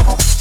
Oh.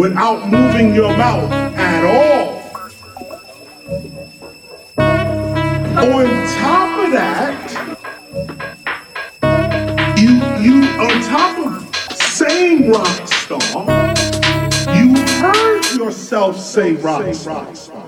Without moving your mouth at all. On top of that, you you on top of saying rock star, you heard yourself say rock star.